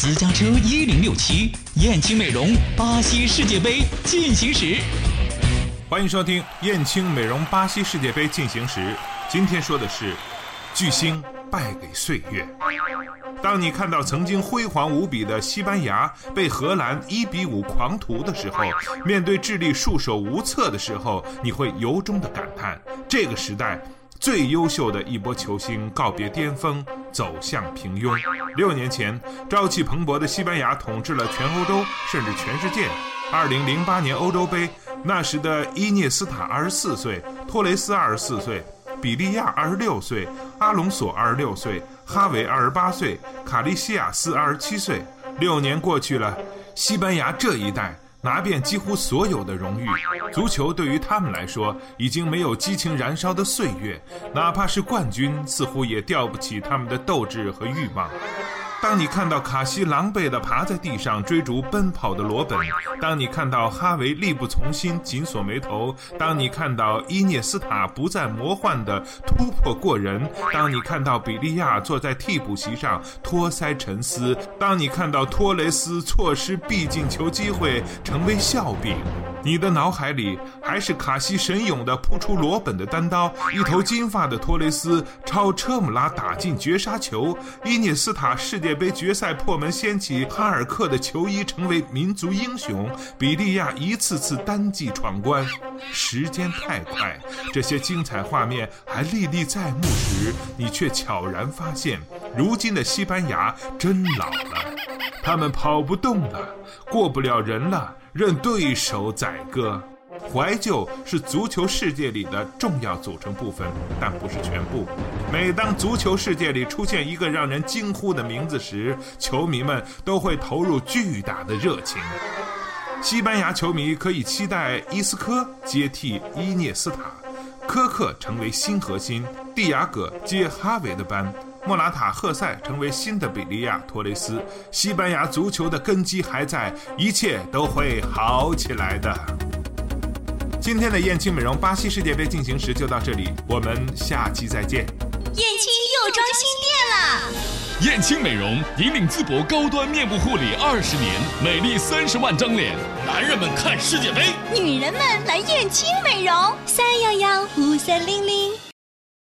私家车一零六七，燕青美容巴西世界杯进行时。欢迎收听燕青美容巴西世界杯进行时。今天说的是巨星败给岁月。当你看到曾经辉煌无比的西班牙被荷兰一比五狂屠的时候，面对智利束手无策的时候，你会由衷的感叹：这个时代最优秀的一波球星告别巅峰，走向平庸。六年前，朝气蓬勃的西班牙统治了全欧洲，甚至全世界。二零零八年欧洲杯，那时的伊涅斯塔二十四岁，托雷斯二十四岁。比利亚二十六岁，阿隆索二十六岁，哈维二十八岁，卡利西亚斯二十七岁。六年过去了，西班牙这一代拿遍几乎所有的荣誉，足球对于他们来说已经没有激情燃烧的岁月，哪怕是冠军，似乎也吊不起他们的斗志和欲望。当你看到卡西狼狈地爬在地上追逐奔跑的罗本，当你看到哈维力不从心紧锁眉头，当你看到伊涅斯塔不再魔幻的突破过人，当你看到比利亚坐在替补席上托腮沉思，当你看到托雷斯错失必进球机会成为笑柄，你的脑海里还是卡西神勇的扑出罗本的单刀，一头金发的托雷斯超车姆拉打进绝杀球，伊涅斯塔世界。世界杯决赛破门掀起，哈尔克的球衣成为民族英雄，比利亚一次次单骑闯关。时间太快，这些精彩画面还历历在目时，你却悄然发现，如今的西班牙真老了，他们跑不动了，过不了人了，任对手宰割。怀旧是足球世界里的重要组成部分，但不是全部。每当足球世界里出现一个让人惊呼的名字时，球迷们都会投入巨大的热情。西班牙球迷可以期待伊斯科接替伊涅斯塔，科克成为新核心，蒂亚戈接哈维的班，莫拉塔、赫塞成为新的比利亚、托雷斯。西班牙足球的根基还在，一切都会好起来的。今天的燕青美容巴西世界杯进行时就到这里，我们下期再见。燕青又装新店了，燕青美容引领淄博高端面部护理二十年，美丽三十万张脸，男人们看世界杯，女人们来燕青美容，三幺幺五三零零。